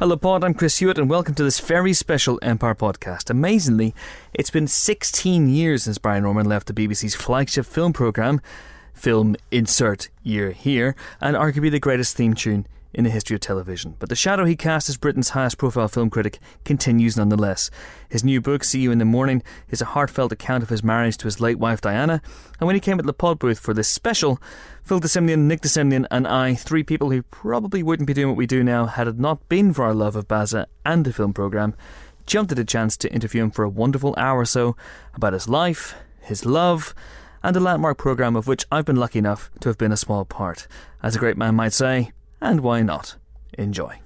Hello, Pod. I'm Chris Hewitt, and welcome to this very special Empire podcast. Amazingly, it's been 16 years since Barry Norman left the BBC's flagship film programme, Film Insert Year Here, and arguably the greatest theme tune in the history of television. But the shadow he cast as Britain's highest profile film critic continues nonetheless. His new book, See You in the Morning, is a heartfelt account of his marriage to his late wife Diana, and when he came at the pod booth for this special, Phil de Nick de and I, three people who probably wouldn't be doing what we do now had it not been for our love of Baza and the film programme, jumped at a chance to interview him for a wonderful hour or so about his life, his love, and a landmark programme of which I've been lucky enough to have been a small part. As a great man might say, and why not? Enjoy.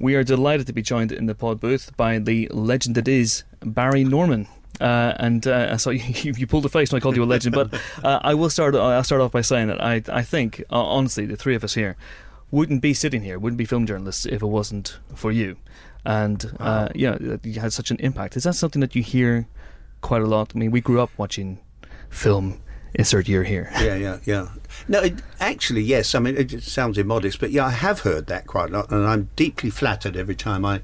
We are delighted to be joined in the pod booth by the legend that is Barry Norman. Uh, and uh, so you, you, pulled a face when I called you a legend, but uh, I will start. I'll start off by saying that I, I think, uh, honestly, the three of us here wouldn't be sitting here, wouldn't be film journalists if it wasn't for you. And uh, wow. yeah, you had such an impact. Is that something that you hear quite a lot? I mean, we grew up watching film. Insert year here. Yeah, yeah, yeah. No, it, actually, yes. I mean, it sounds immodest, but yeah, I have heard that quite a lot, and I'm deeply flattered every time I,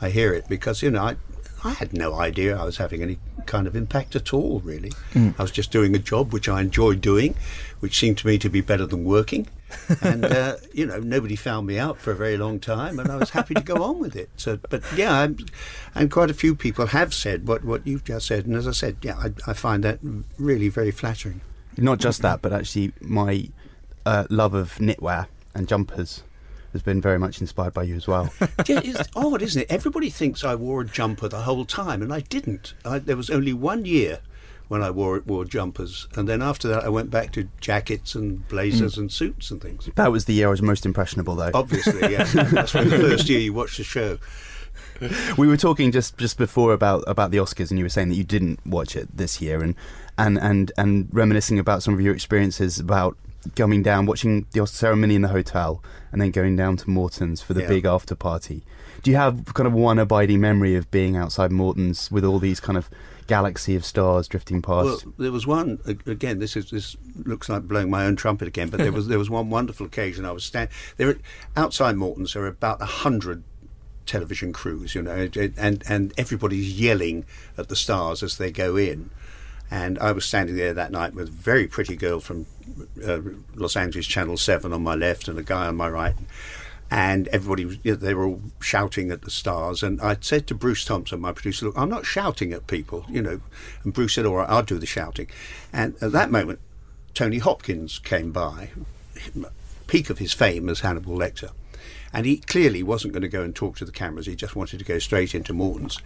I hear it because you know I, I had no idea I was having any kind of impact at all, really. Mm. I was just doing a job which I enjoyed doing, which seemed to me to be better than working. And, uh, you know, nobody found me out for a very long time, and I was happy to go on with it. So, but yeah, I'm, and quite a few people have said what, what you've just said. And as I said, yeah, I, I find that really very flattering. Not just that, but actually my uh, love of knitwear and jumpers has been very much inspired by you as well. yeah, it's odd, isn't it? Everybody thinks I wore a jumper the whole time, and I didn't. I, there was only one year when I wore wore jumpers, and then after that, I went back to jackets and blazers mm. and suits and things. That was the year I was most impressionable, though. Obviously, yeah. That's when the first year you watched the show. We were talking just, just before about, about the Oscars, and you were saying that you didn't watch it this year, and, and, and, and reminiscing about some of your experiences about coming down, watching the ceremony in the hotel, and then going down to Morton's for the yeah. big after party. Do you have kind of one abiding memory of being outside Morton's with all these kind of galaxy of stars drifting past? Well, there was one again. This is this looks like blowing my own trumpet again, but there was there was one wonderful occasion. I was standing there outside Morton's. There are about a hundred television crews, you know, and and everybody's yelling at the stars as they go in. And I was standing there that night with a very pretty girl from uh, Los Angeles Channel 7 on my left and a guy on my right. And everybody, was, you know, they were all shouting at the stars. And I said to Bruce Thompson, my producer, look, I'm not shouting at people, you know. And Bruce said, all right, I'll do the shouting. And at that moment, Tony Hopkins came by, peak of his fame as Hannibal Lecter. And he clearly wasn't going to go and talk to the cameras. He just wanted to go straight into Morton's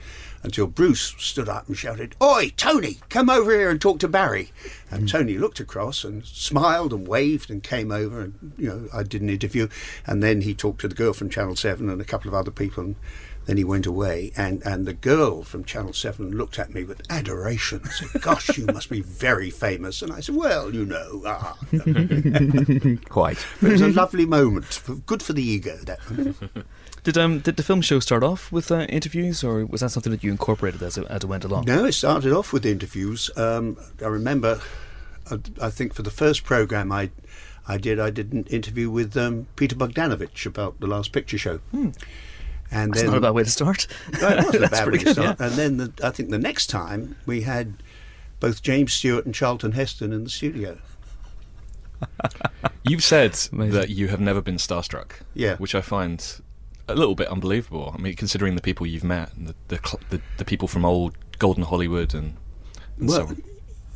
until Bruce stood up and shouted, Oi, Tony, come over here and talk to Barry. And mm. Tony looked across and smiled and waved and came over and, you know, I did an interview. And then he talked to the girl from Channel 7 and a couple of other people. And then he went away. And, and the girl from Channel 7 looked at me with adoration and said, Gosh, you must be very famous. And I said, Well, you know. Ah. Quite. But it was a lovely moment. Good for the ego, that Did um did the film show start off with uh, interviews, or was that something that you incorporated as it, as it went along? No, it started off with interviews. Um, I remember, I, I, think for the first program I I did, I did an interview with um, Peter Bogdanovich about the Last Picture Show. Hmm. And That's then, not a bad way to start. No, it wasn't a bad way to start. Yeah. And then the, I think the next time we had both James Stewart and Charlton Heston in the studio. You've said Amazing. that you have never been starstruck. Yeah. Which I find a little bit unbelievable. I mean, considering the people you've met, the the, the, the people from old golden Hollywood, and, and well, so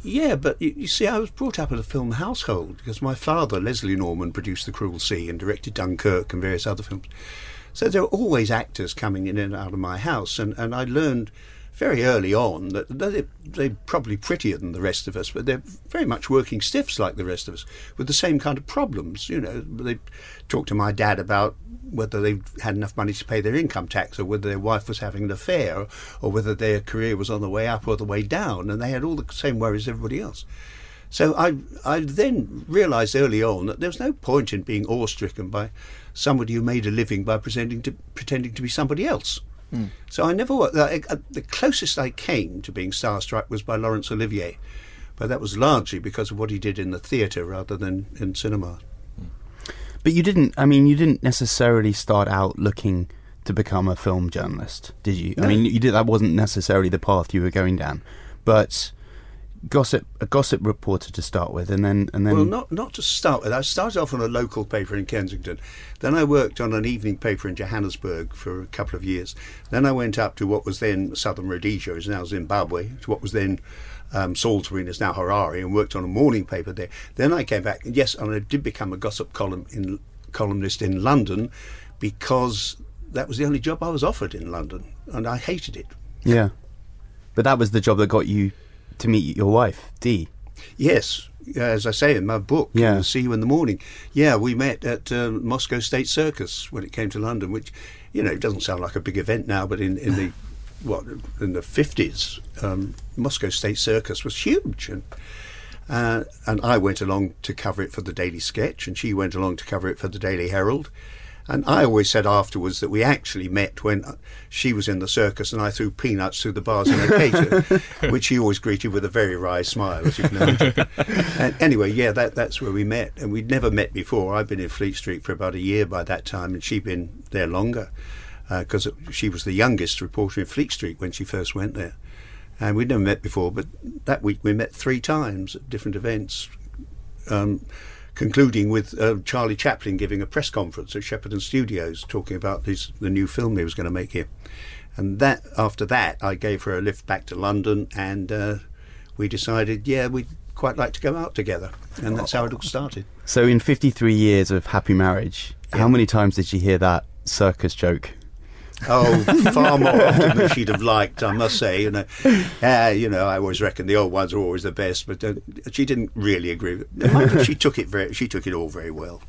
yeah, but you, you, see, I was brought up in a film household because my father, Leslie Norman, produced The Cruel Sea and directed Dunkirk and various other films. So there were always actors coming in and out of my house, and, and I learned very early on that they're, they're, probably prettier than the rest of us, but they're very much working stiffs like the rest of us with the same kind of problems. You know, they talked to my dad about whether they had enough money to pay their income tax or whether their wife was having an affair or whether their career was on the way up or the way down, and they had all the same worries as everybody else. So I, I then realised early on that there was no point in being awestricken by somebody who made a living by pretending to pretending to be somebody else. Mm. So I never like, uh, the closest I came to being starstruck was by Laurence Olivier, but that was largely because of what he did in the theatre rather than in cinema. But you didn't. I mean, you didn't necessarily start out looking to become a film journalist, did you? I mean, you did that wasn't necessarily the path you were going down, but gossip a gossip reporter to start with, and then and then Well, not not to start with. I started off on a local paper in Kensington. Then I worked on an evening paper in Johannesburg for a couple of years. Then I went up to what was then Southern Rhodesia, is now Zimbabwe, to what was then um, Salisbury and is now Harare, and worked on a morning paper there. Then I came back. Yes, and I did become a gossip column in columnist in London because that was the only job I was offered in London, and I hated it. yeah. But that was the job that got you to meet your wife, Dee. Yes, as I say in my book, Yeah. See You in the Morning. Yeah, we met at uh, Moscow State Circus when it came to London, which, you know, it doesn't sound like a big event now, but in, in the what in the fifties, um, Moscow State Circus was huge, and uh, and I went along to cover it for the Daily Sketch, and she went along to cover it for the Daily Herald. And I always said afterwards that we actually met when uh, she was in the circus and I threw peanuts through the bars in her cage, which she always greeted with a very wry smile, as you can imagine. and anyway, yeah, that, that's where we met. And we'd never met before. I'd been in Fleet Street for about a year by that time, and she'd been there longer because she was the youngest reporter in Fleet Street when she first went there. And we'd never met before, but that week we met three times at different events. Um, concluding with uh, Charlie Chaplin giving a press conference at Shepperton Studios talking about the new film he was going to make here. And that after that, I gave her a lift back to London, and uh, we decided, yeah, we'd quite like to go out together, and that's how it all started. So in 53 years of happy marriage, how many times did you hear that circus joke? Oh, far more often than she'd have liked, I must say. You know, uh, you know, I always reckon the old ones are always the best, but uh, she didn't really agree. with it. She took it very, she took it all very well.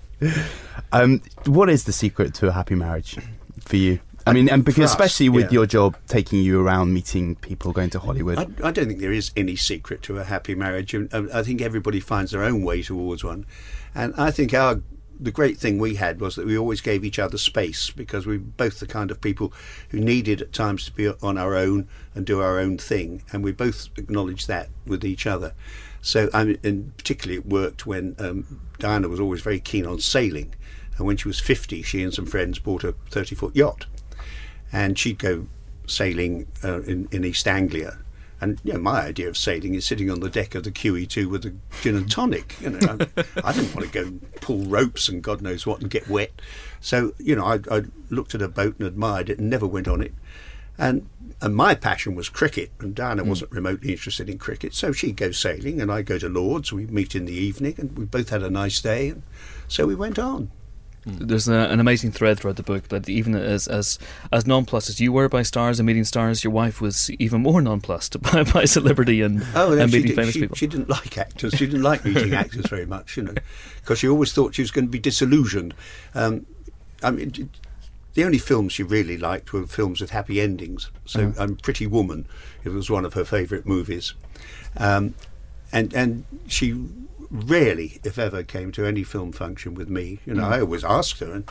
Um, what is the secret to a happy marriage for you? I mean, and because us, especially with yeah. your job taking you around meeting people, going to Hollywood. I, I don't think there is any secret to a happy marriage. uh, I think everybody finds their own way towards one, and I think our the great thing we had was that we always gave each other space because we were both the kind of people who needed at times to be on our own and do our own thing, and we both acknowledged that with each other. So, I mean, and particularly it worked when um, Diana was always very keen on sailing, and when she was fifty, she and some friends bought a thirty-foot yacht and she'd go sailing uh, in, in East Anglia. And you know, my idea of sailing is sitting on the deck of the QE2 with a gin and tonic. You know, I, I didn't want to go pull ropes and God knows what and get wet. So you know, I, I looked at a boat and admired it and never went on it. And and my passion was cricket, and Diana hmm. wasn't remotely interested in cricket. So she'd go sailing, and I go to Lords. We meet in the evening, and we both had a nice day. And so we went on. There's a, an amazing thread throughout the book that even as as as nonplussed as you were by stars and meeting stars, your wife was even more nonplussed by, by celebrity and, Oh, no, and meeting did- famous she, people. she didn't like actors. She didn't like meeting actors very much, you know, because she always thought she was going to be disillusioned. Um, I mean, the only films she really liked were films with happy endings. So, um, Pretty Woman, it was one of her favourite movies, um, and and she rarely, if ever, came to any film function with me. You know, I always asked her, and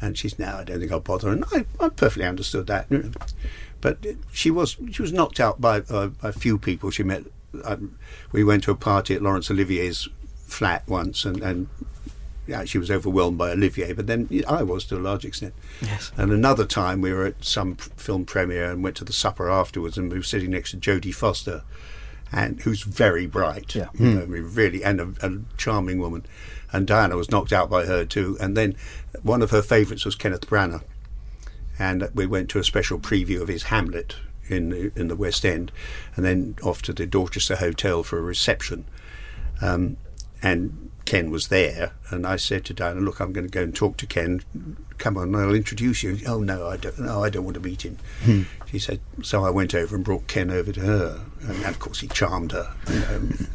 and she's now I don't think I'll bother, and I, I perfectly understood that. But she was she was knocked out by uh, a few people she met. Um, we went to a party at Laurence Olivier's flat once, and, and yeah, she was overwhelmed by Olivier. But then I was to a large extent. Yes. And another time we were at some film premiere and went to the supper afterwards, and we were sitting next to Jodie Foster, and who's very bright. Yeah. you know, I mean, really, and a, a charming woman. And Diana was knocked out by her too. And then one of her favourites was Kenneth Branagh and we went to a special preview of his Hamlet in the, in the West End, and then off to the Dorchester Hotel for a reception. Um, and Ken was there, and I said to Diana, "Look, I'm going to go and talk to Ken. Come on, I'll introduce you." Oh no, I don't. No, I don't want to meet him. She said. So I went over and brought Ken over to her, and of course he charmed her. You know.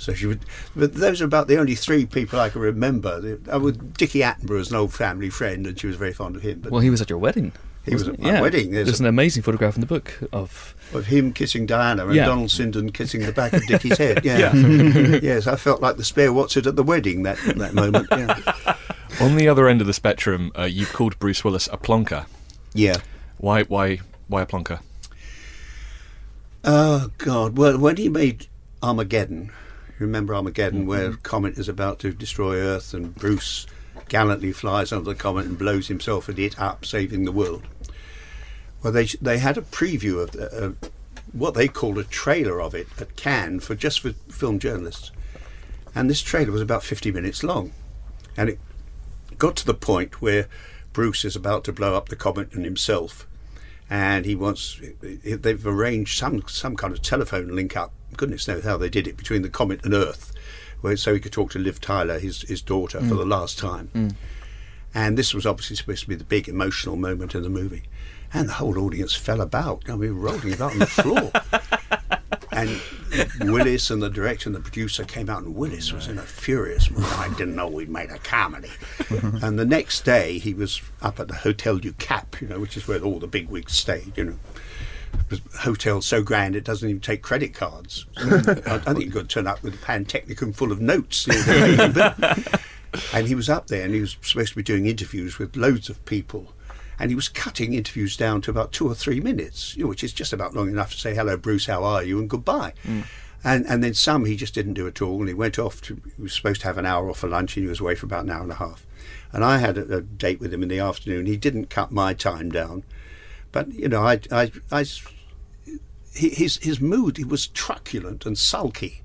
So she would, but those are about the only three people I can remember. The- I was Dickie Attenborough was an old family friend, and she was very fond of him. But well, he was at your wedding. He was at my wedding. There's There's a- an amazing photograph in the book of of him kissing Diana and Yeah. Donald Sinden kissing the back of Dickie's head. Yeah. yes, I felt like the spare Watson at the wedding that that moment. Yeah. On the other end of the spectrum, uh, you've called Bruce Willis a plonker. yeah. Why? Why? Why a plonker? Oh God! Well, when he made Armageddon, you remember Armageddon, where comet is about to destroy Earth, and Bruce gallantly flies under the comet and blows himself and it up, saving the world. Well, they they had a preview of the, uh, what they called a trailer of it at Cannes for just for film journalists, and this trailer was about fifty minutes long, and it got to the point where Bruce is about to blow up the comet and himself, and he wants they've arranged some some kind of telephone link up. Goodness knows how they did it between the comet and Earth, where so he could talk to Liv Tyler, his his daughter, for the mm. last time. Mm. And this was obviously supposed to be the big emotional moment in the movie. And the whole audience fell about. I mean, rolling about on the floor. and Willis and the director and the producer came out, and Willis was in a furious mood. I didn't know we'd made a comedy. and the next day, he was up at the Hotel du Cap, you know, which is where all the big wigs stayed, you know. The hotel so grand it doesn't even take credit cards. I, I think you got to turn up with a Pantechnicon full of notes. you know, and he was up there and he was supposed to be doing interviews with loads of people and he was cutting interviews down to about two or three minutes you know, which is just about long enough to say hello bruce how are you? and goodbye. Mm. And and then some he just didn't do at all. And he went off to he was supposed to have an hour off for lunch and he was away for about an hour and a half. And i had a, a date with him in the afternoon. He didn't cut my time down. But you know i i, I his his mood he was truculent and sulky.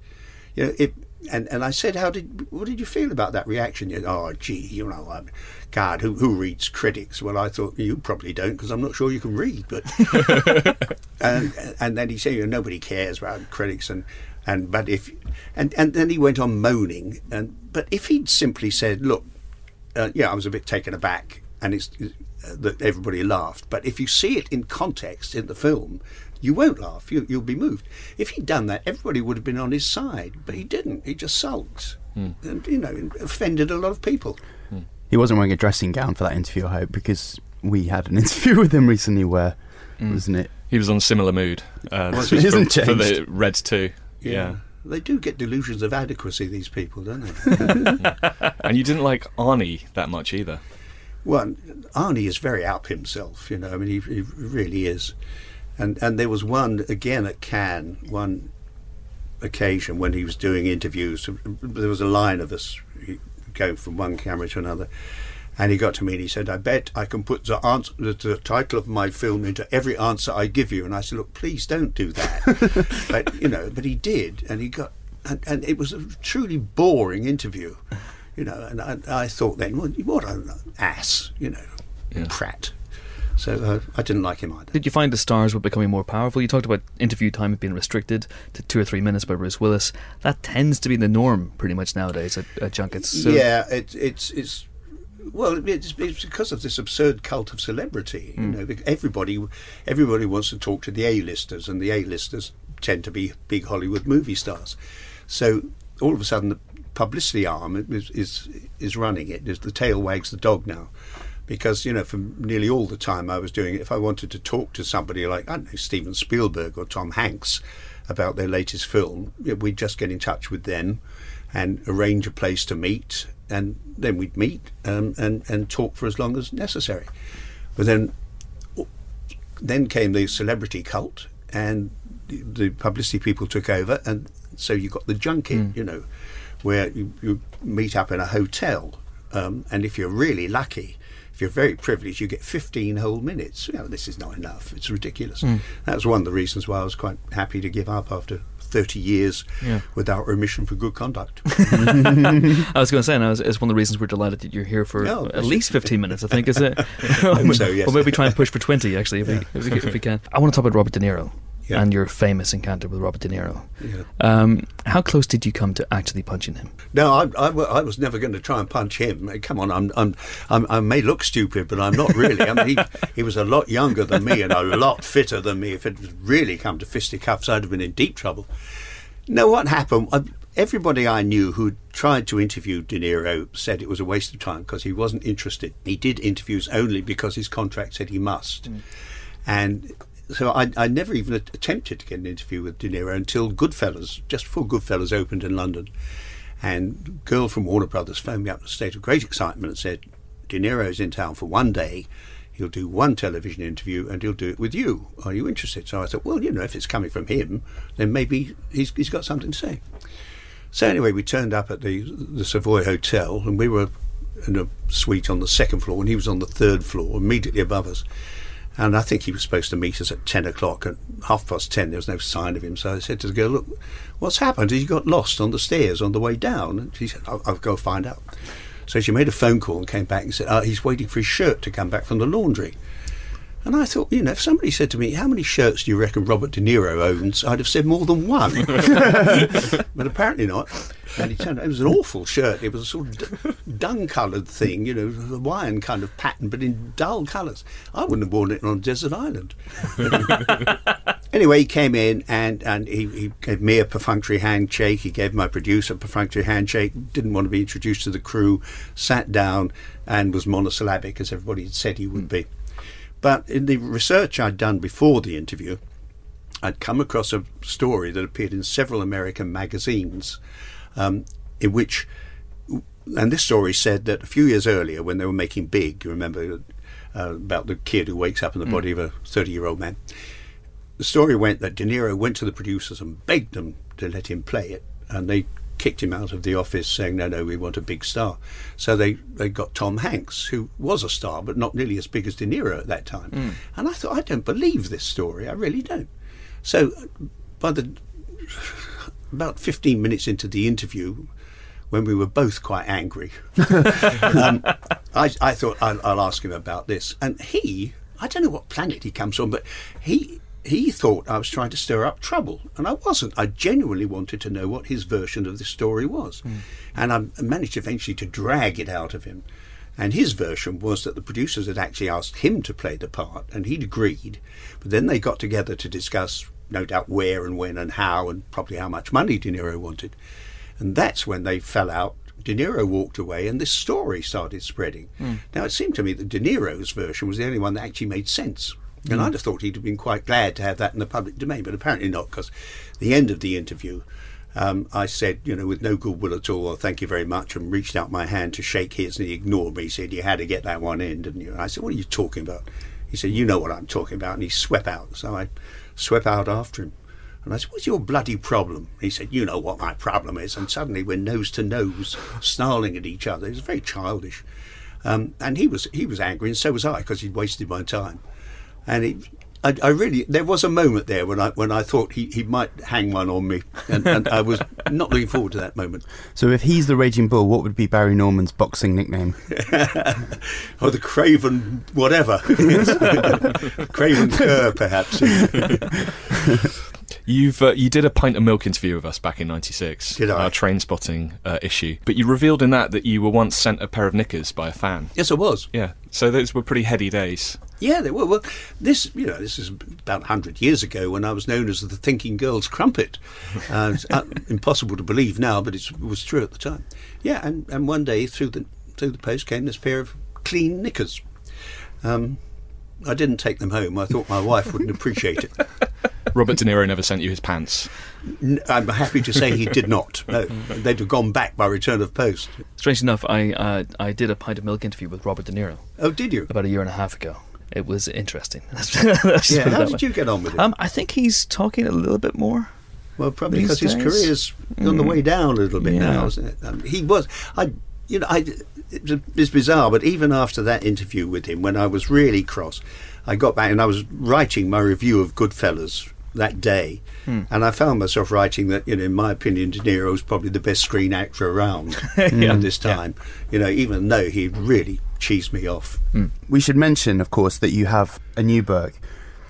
You know, it, and and I said, "How did what did you feel about that reaction?" You, oh, gee, you know, um, God, who who reads critics? Well, I thought you probably don't because I'm not sure you can read. But and and then he said, you know, nobody cares about critics, and and but if and and then he went on moaning, and but if he'd simply said, "Look, uh, yeah, I was a bit taken aback," and it's uh, that everybody laughed. But if you see it in context in the film, you won't laugh. You, you'll be moved. If he'd done that, everybody would have been on his side. But he didn't. He just sulked, hmm. and you know, offended a lot of people. Hmm. He wasn't wearing a dressing gown for that interview, I hope, because we had an interview with him recently where, hmm. wasn't it? He was on a similar mood. Uh, Well, this it was hasn't for, for the changed. Reds 2. Yeah. They do get delusions of adequacy. These people, don't they? And you didn't like Arnie that much either. Well, Arnie is very up himself, you know. I mean, he, he really is. And and there was one again at Cannes, one occasion when he was doing interviews. There was a line of us going from one camera to another, and he got to me and he said, "I bet I can put the answer, the, the title of my film into every answer I give you." And I said, "Look, please don't do that." but you know, but he did, and he got, and, and it was a truly boring interview. You know, and I, I thought then, well, what an ass, you know, Yeah. prat. So uh, I didn't like him either. Did you find the stars were becoming more powerful? You talked about interview time being restricted to two or three minutes by Bruce Willis. That tends to be the norm pretty much nowadays at, at junkets. So yeah, it, it's it's well, it's, it's because of this absurd cult of celebrity. You know, everybody everybody wants to talk to the A-listers, and the A-listers tend to be big Hollywood movie stars. So all of a sudden, the publicity arm is is, is running it. The tail wags the dog now. Because you know, for nearly all the time I was doing it, if I wanted to talk to somebody like I don't know Steven Spielberg or Tom Hanks about their latest film, we'd just get in touch with them and arrange a place to meet, and then we'd meet um, and and talk for as long as necessary. But then, then came the celebrity cult, and the, the publicity people took over, and so you got the junket, you know, where you, you meet up in a hotel, um, and if you're really lucky. You're very privileged, you get 15 whole minutes. You know, this is not enough. It's ridiculous. Hmm. That was one of the reasons why I was quite happy to give up after 30 years Yeah. without remission for good conduct. I was going to say, and it's one of the reasons we're delighted that you're here for No, at least 15 minutes, I think, is it? hope so, yes. Or maybe try and push for 20, actually, if, we, if, we, if we can. I want to talk about Robert De Niro Yeah. and your famous encounter with Robert De Niro. Yeah. Um, how close did you come to actually punching him? No, I, I, I was never going to try and punch him. Come on, I'm, I'm, I'm, I may look stupid, but I'm not really. I mean, he, he was a lot younger than me and a lot fitter than me. If it had really come to fisticuffs, I'd have been in deep trouble. No, what happened? I, everybody I knew who tried to interview De Niro said it was a waste of time because he wasn't interested. He did interviews only because his contract said he must. And so I, I never even attempted to get an interview with De Niro until Goodfellas, just before Goodfellas opened in London. And a girl from Warner Brothers phoned me up in a state of great excitement and said, De Niro's in town for one day. He'll do one television interview and he'll do it with you. Are you interested? So I thought, well, you know, if it's coming from him, then maybe he's, he's got something to say. So anyway, we turned up at the the Savoy Hotel, and we were in a suite on the second floor, and he was on the third floor, immediately above us. And I think he was supposed to meet us at 10 o'clock. At half past 10, there was no sign of him. So I said to the girl, Look, what's happened? He got lost on the stairs on the way down. And she said, I'll, I'll go find out. So she made a phone call and came back and said, oh, He's waiting for his shirt to come back from the laundry. And I thought, you know, if somebody said to me, How many shirts do you reckon Robert De Niro owns? I'd have said more than one. but apparently not. And he turned out, it was an awful shirt. It was a sort of dung coloured thing, you know, a Hawaiian kind of pattern, but in dull colours. I wouldn't have worn it on a desert island. anyway, he came in and, and he, he gave me a perfunctory handshake. He gave my producer a perfunctory handshake. Didn't want to be introduced to the crew. Sat down and was monosyllabic, as everybody had said he would be. But in the research I'd done before the interview, I'd come across a story that appeared in several American magazines, um, in which, and this story said that a few years earlier, when they were making Big, you remember uh, about the kid who wakes up in the body of a 30 year old man, the story went that De Niro went to the producers and begged them to let him play it, and they kicked him out of the office saying, no, no, we want a big star. So they, they got Tom Hanks, who was a star, but not nearly as big as De Niro at that time. Mm. And I thought, I don't believe this story. I really don't. So by the about 15 minutes into the interview, when we were both quite angry, um, I, I, thought I'll, I'll ask him about this. And he, I don't know what planet he comes from, but he he thought I was trying to stir up trouble, and I wasn't. I genuinely wanted to know what his version of the story was, mm. and I managed eventually to drag it out of him. And his version was that the producers had actually asked him to play the part, and he'd agreed. But then they got together to discuss, no doubt, where and when and how, and probably how much money De Niro wanted. And that's when they fell out. De Niro walked away, and this story started spreading. Mm. Now, it seemed to me that De Niro's version was the only one that actually made sense. And mm. I'd have thought he'd have been quite glad to have that in the public domain, but apparently not, because the end of the interview, um, I said, you know, with no goodwill at all, thank you very much, and reached out my hand to shake his, and he ignored me. He said, You had to get that one in, didn't you? And I said, What are you talking about? He said, You know what I'm talking about. And he swept out. So I swept out after him. And I said, What's your bloody problem? He said, You know what my problem is. And suddenly we're nose to nose, snarling at each other. It was very childish. Um, and he was he was angry, and so was I, because he'd wasted my time and it, I, I, really there was a moment there when I when I thought he, he might hang one on me, and, and I was not looking forward to that moment. So, if he's the raging bull, what would be Barry Norman's boxing nickname? oh, the Craven whatever, Craven Cur, perhaps. You've uh, you did a pint of milk interview with us back in '96, did I? Our Trainspotting uh, issue, but you revealed in that that you were once sent a pair of knickers by a fan. Yes, I was. Yeah, so those were pretty heady days. Yeah, they were. Well, this you know this is about hundred years ago when I was known as the Thinking Girls Crumpet. Uh, it's uh, impossible to believe now, but it was true at the time. Yeah, and, and one day through the through the post came this pair of clean knickers. Um, I didn't take them home. I thought my wife wouldn't appreciate it. Robert De Niro never sent you his pants. I'm happy to say he did not. No, they'd have gone back by return of post. Strange enough, I uh, I did a pint of milk interview with Robert De Niro. Oh, did you? About a year and a half ago. It was interesting. yeah, how did way. you get on with it? Um, I think he's talking a little bit more. Well, probably because days. his career's mm. on the way down a little bit yeah. now, isn't it? Um, he was. I, you know, I. It's bizarre, but even after that interview with him, when I was really cross, I got back and I was writing my review of Goodfellas that day, hmm. and I found myself writing that, you know, in my opinion, De Niro was probably the best screen actor around at this time. Yeah. You know, even though he really cheesed me off. Hmm. We should mention, of course, that you have a new book,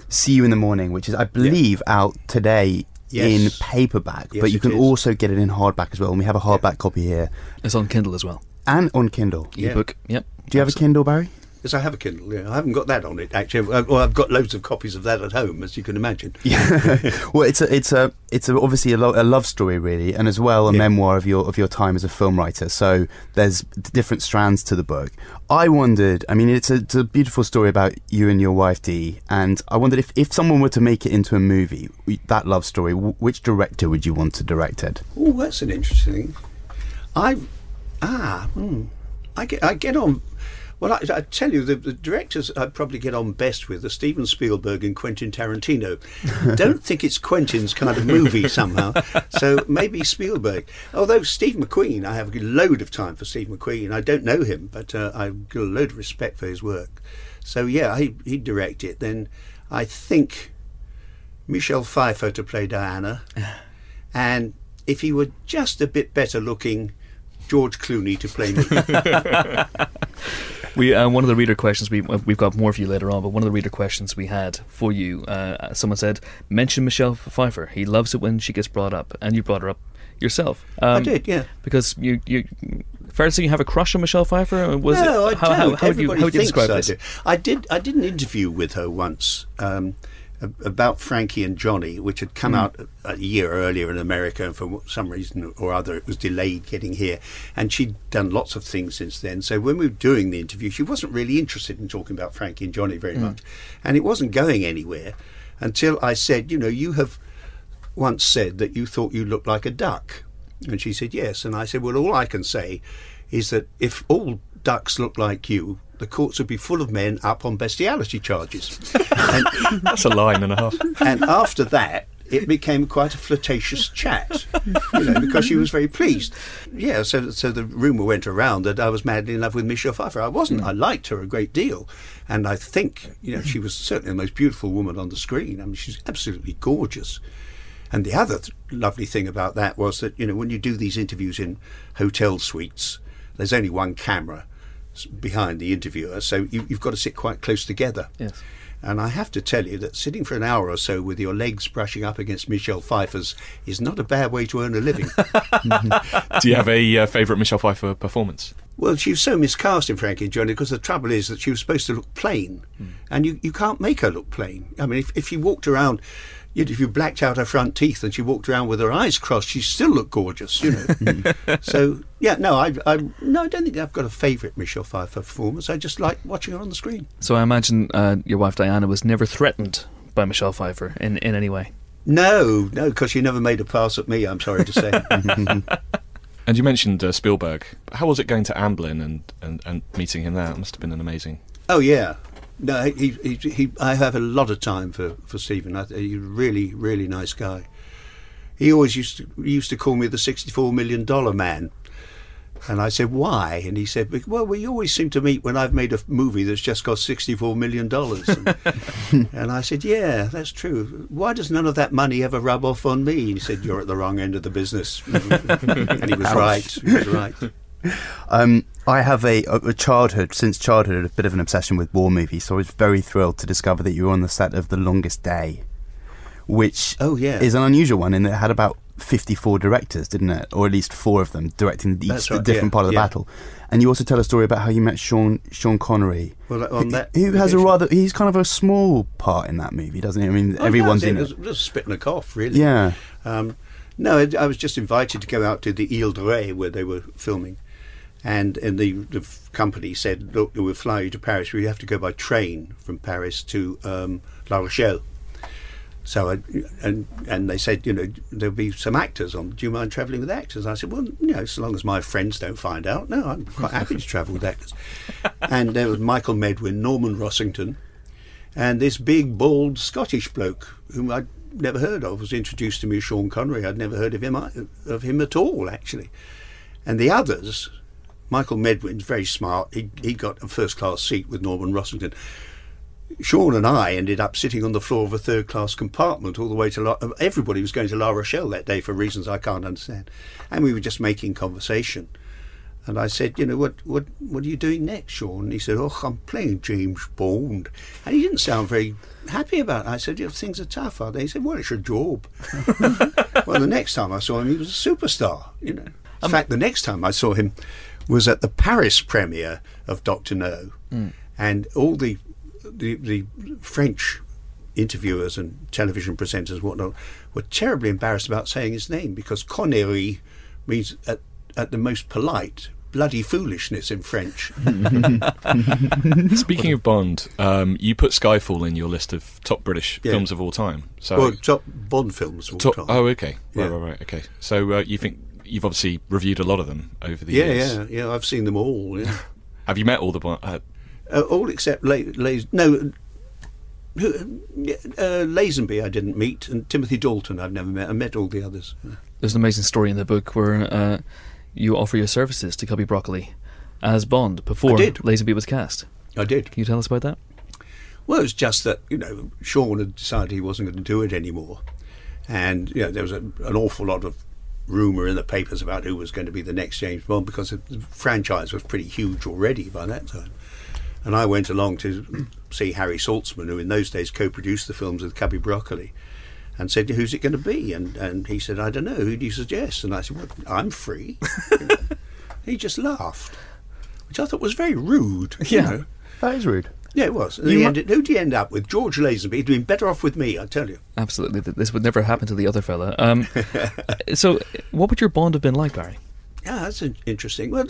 See You in the Morning, which is, I believe, yeah. out today Yes. in paperback, yes, but you can is. also get it in hardback as well. And we have a hardback yeah. copy here. It's on Kindle as well. And on Kindle. Ebook. Yep. Do you have a Kindle, Barry? Yes, I have a Kindle. Yeah, I haven't got that on it actually. Well, I've got loads of copies of that at home, as you can imagine. Yeah. well, it's a, it's a, it's a, obviously a, lo- a, love story, really, and as well a yeah. memoir of your of your time as a film writer. So there's different strands to the book. I wondered. I mean, it's a, it's a beautiful story about you and your wife Dee, and I wondered if if someone were to make it into a movie, that love story, w- which director would you want to direct it? Oh, that's an interesting. I ah, hmm. I get I get on well, I, I tell you, the, the, directors I'd probably get on best with are Steven Spielberg and Quentin Tarantino. Don't think it's Quentin's kind of movie somehow. So maybe Spielberg. Although Steve McQueen, I have a load of time for Steve McQueen. I don't know him, but uh, I've got a load of respect for his work. So yeah, he he'd direct it. Then I think Michelle Pfeiffer to play Diana, and if he were just a bit better looking, George Clooney to play me. We uh, one of the reader questions we we've got more for you later on, but one of the reader questions we had for you, uh, someone said mention Michelle Pfeiffer. He loves it when she gets brought up, and you brought her up yourself. Um, I did, yeah. because you you. Fair to say you have a crush on Michelle Pfeiffer? Was no, it, I how, don't. how, how would you, how would you thinks describe I this? do. I did. I did an interview with her once um, a- about Frankie and Johnny, which had come hmm. out a year earlier in America, and for some reason or other, it was delayed getting here. And she'd done lots of things since then. So when we were doing the interview, she wasn't really interested in talking about Frankie and Johnny very hmm. much, and it wasn't going anywhere until I said, you know, you have once said that you thought you looked like a duck. And she said, yes. And I said, well, all I can say is that if all ducks look like you, the courts would be full of men up on bestiality charges. and, That's a line and a half. and after that, it became quite a flirtatious chat, you know, because she was very pleased. Yeah, so so the rumour went around that I was madly in love with Michelle Pfeiffer. I wasn't. Hmm. I liked her a great deal, and I think you know she was certainly the most beautiful woman on the screen. I mean, she's absolutely gorgeous. And the other th- lovely thing about that was that you know when you do these interviews in hotel suites, there's only one camera behind the interviewer, so you, you've got to sit quite close together. Yes. And I have to tell you that sitting for an hour or so with your legs brushing up against Michelle Pfeiffer's is not a bad way to earn a living. Do you have a uh, favourite Michelle Pfeiffer performance? well, she was so miscast in Frankie and Johnny because the trouble is that she was supposed to look plain, and you, you can't make her look plain. I mean, if, if she walked around, if you blacked out her front teeth and she walked around with her eyes crossed, she still looked gorgeous, you know. so yeah, no, I, I no, I don't think I've got a favourite Michelle Pfeiffer performance. I just like watching her on the screen. So I imagine uh, your wife Diana was never threatened by Michelle Pfeiffer in, in any way. No, no, because she never made a pass at me. I'm sorry to say. And you mentioned uh, Spielberg. How was it going to Amblin and, and, and meeting him there? It must have been an amazing. Oh yeah, no, he, he, he, I have a lot of time for for Steven. I, he's a really, really nice guy. He always used to used to call me the sixty-four million dollar man, and I said why, and he said, well, we always seem to meet when I've made a movie that's just cost sixty-four million dollars, and, and I said, yeah, that's true. Why does none of that money ever rub off on me? And he said, you're at the wrong end of the business, and he was right. He was right. Um, I have a, a childhood, since childhood, a bit of an obsession with war movies. So I was very thrilled to discover that you were on the set of The Longest Day, which Oh, yeah. is an unusual one in that it had about 54 directors, didn't it? Or at least four of them directing each right, different yeah, part of the yeah. battle. And you also tell a story about how you met Sean Sean Connery. Well, on who- that who has a rather he's kind of a small part in that movie, doesn't he? I mean, Oh, everyone's yeah, in it. it. was just spitting a cough, really. Yeah. Um, no, I, I was just invited to go out to the Ile de Ré where they were filming, and and the the company said, "Look, we'll fly you to Paris. but We have to go by train from Paris to um, La Rochelle." So I, and and they said, you know, there'll be some actors on. Do you mind travelling with actors? I said, well, you know, so long as my friends don't find out, no, I'm quite happy to travel with actors. And there was Michael Medwin, Norman Rossington, and this big, bald Scottish bloke whom I'd never heard of was introduced to me as Sean Connery. I'd never heard of him of him at all, actually. And the others, Michael Medwin's very smart. He he got a first class seat with Norman Rossington. Sean and I ended up sitting on the floor of a third class compartment all the way to La- everybody was going to La Rochelle that day for reasons I can't understand, and we were just making conversation. And I said, you know, what what what are you doing next, Sean? And he said, oh, I'm playing James Bond, and he didn't sound very happy about it. I said, yeah, things are tough, are they? He said, well, it's your job. well, the next time I saw him, he was a superstar. You know, in um, fact, the next time I saw him was at the Paris premiere of Doctor No, and all the, the the French interviewers and television presenters and whatnot were terribly embarrassed about saying his name because Connery means at, at the most polite bloody foolishness in French. Speaking of Bond, um, you put Skyfall in your list of top British Yeah. films of all time. So well, top Bond films. of all top, time. oh, okay, Yeah. right, right, right, okay. So uh, you think you've obviously reviewed a lot of them over the yeah, years. yeah, yeah. Yeah. I've seen them all. Yeah. Have you met all the Uh, Uh, all except La- La- no. who- Uh, Lazenby I didn't meet, and Timothy Dalton I've never met. I met all the others. There's an amazing story in the book where uh, you offer your services to Cubby Broccoli as Bond before I. Lazenby was cast. I did. Can you tell us about that? Well, it was just that you know Sean had decided he wasn't going to do it anymore, and you know there was a, an awful lot of rumor in the papers about who was going to be the next James Bond because the franchise was pretty huge already by that time. And I went along to see Harry Saltzman, who in those days co-produced the films with Cubby Broccoli, and said, "Who's it going to be?" And and he said, "I don't know. Who do you suggest?" And I said, "Well, I'm free." he just laughed, which I thought was very rude. you Yeah. know. That is rude. Yeah, it was. You ended, who'd you end up with? George Lazenby. He'd been better off with me, I tell you. Absolutely, th- this would never happen to the other fella. Um, so, what would your Bond have been like, Barry? Yeah, that's interesting. Well,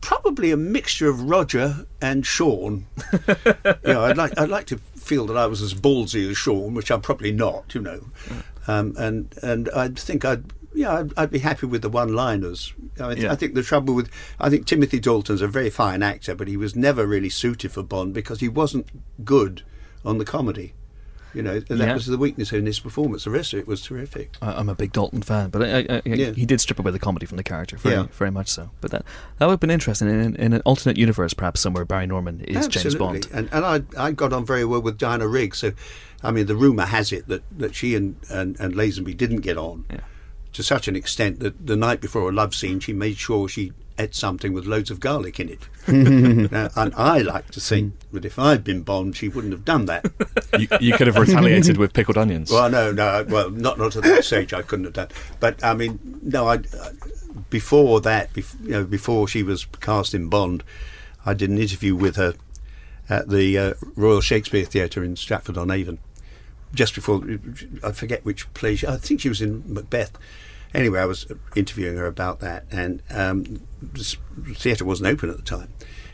probably a mixture of Roger and Sean. you know, I'd like I'd like to feel that I was as ballsy as Sean, which I'm probably not. You know, um, and and I think I'd. Yeah, I'd, I'd be happy with the one-liners. I, Yeah. I think the trouble with, I think Timothy Dalton's a very fine actor, but he was never really suited for Bond because he wasn't good on the comedy. You know, and that Yeah. was the weakness in his performance. The rest of it was terrific. I- I'm a big Dalton fan, but I, I, I, Yeah. he did strip away the comedy from the character, very, Yeah. very much so. But that that would have been interesting in, in an alternate universe, perhaps somewhere Barry Norman is James Bond. And, and I, I got on very well with Diana Rigg. So, I mean, the rumour has it that, that she and, and, and Lazenby didn't get on Yeah. To such an extent that the night before a love scene, she made sure she ate something with loads of garlic in it. now, and I like to think that if I'd been Bond, she wouldn't have done that. You, you could have retaliated with pickled onions. Well, no, no, well, not not at that stage. I couldn't have done. But I mean, no, I. Before that, bef- you know, before she was cast in Bond, I did an interview with her at the uh, Royal Shakespeare Theatre in Stratford on Avon. Just before, I forget which play. She, I think she was in Macbeth. Anyway, I was interviewing her about that, and um, the theatre wasn't open at the time.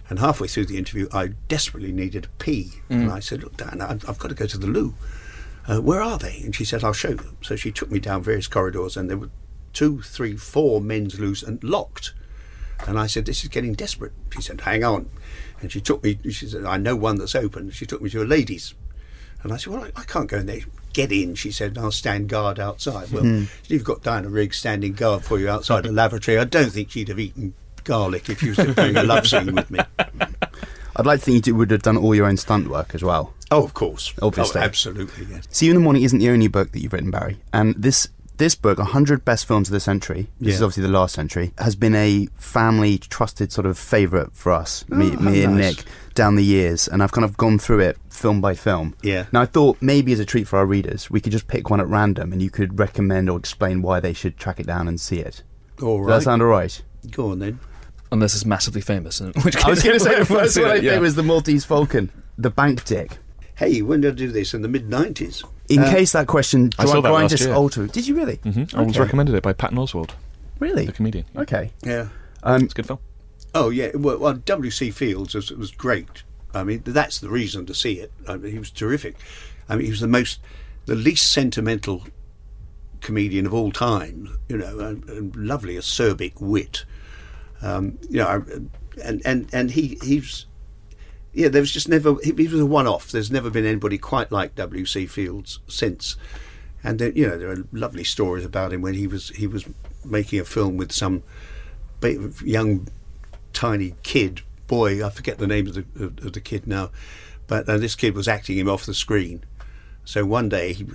And halfway through the interview, I desperately needed a pee, and I said, "Look, Diana, I've, I've got to go to the loo." uh, where are they? And she said, I'll show you. So she took me down various corridors, and there were two, three, four men's loos and locked. And I said, This is getting desperate. She said, Hang on. And she took me, she said, I know one that's open. She took me to a ladies. And I said, Well, I, I can't go in there. Get in, she said, and I'll stand guard outside. Well, hmm. you've got Diana Riggs standing guard for you outside the lavatory. I don't think she'd have eaten garlic if you was doing a love scene with me. I'd like to think you would have done all your own stunt work as well. Oh, of course. Oh, Obviously. Oh, absolutely, yes. See You in the Morning isn't the only book that you've written, Barry. And this this book, 100 Best Films of the Century, this is obviously the last century, has been a family trusted sort of favourite for us, me, Oh, me how and nice. Nick, down the years. And I've kind of gone through it film by film. Yeah. Now, I thought maybe as a treat for our readers, we could just pick one at random and you could recommend or explain why they should track it down and see it. All Does that sound all right? Go on then. Unless it's massively famous. In which case I was going to say the first one I it, yeah. picked was the Maltese Falcon, the Bank Dick. Hey, when did I do this? In the mid 90s? In Uh, case that question, I saw that Brian last just year. Did you really? hmm I was recommended it by Patton Oswalt, Really? the comedian. Okay. Yeah. Um, It's a good film. Oh, yeah. Well, well W.C. Fields was, was great. I mean, that's the reason to see it. I mean, he was terrific. I mean, he was the most, the least sentimental comedian of all time, you know, and, and lovely, acerbic wit. Um, you know, I- and, and, and he, he's, yeah, there was just never, he, he was a one off. There's never been anybody quite like W.C. Fields since. And then, you know, there are lovely stories about him when he was, he was making a film with some young tiny kid boy. I forget the name of the of, of the kid now, but uh, this kid was acting him off the screen. So one day, he,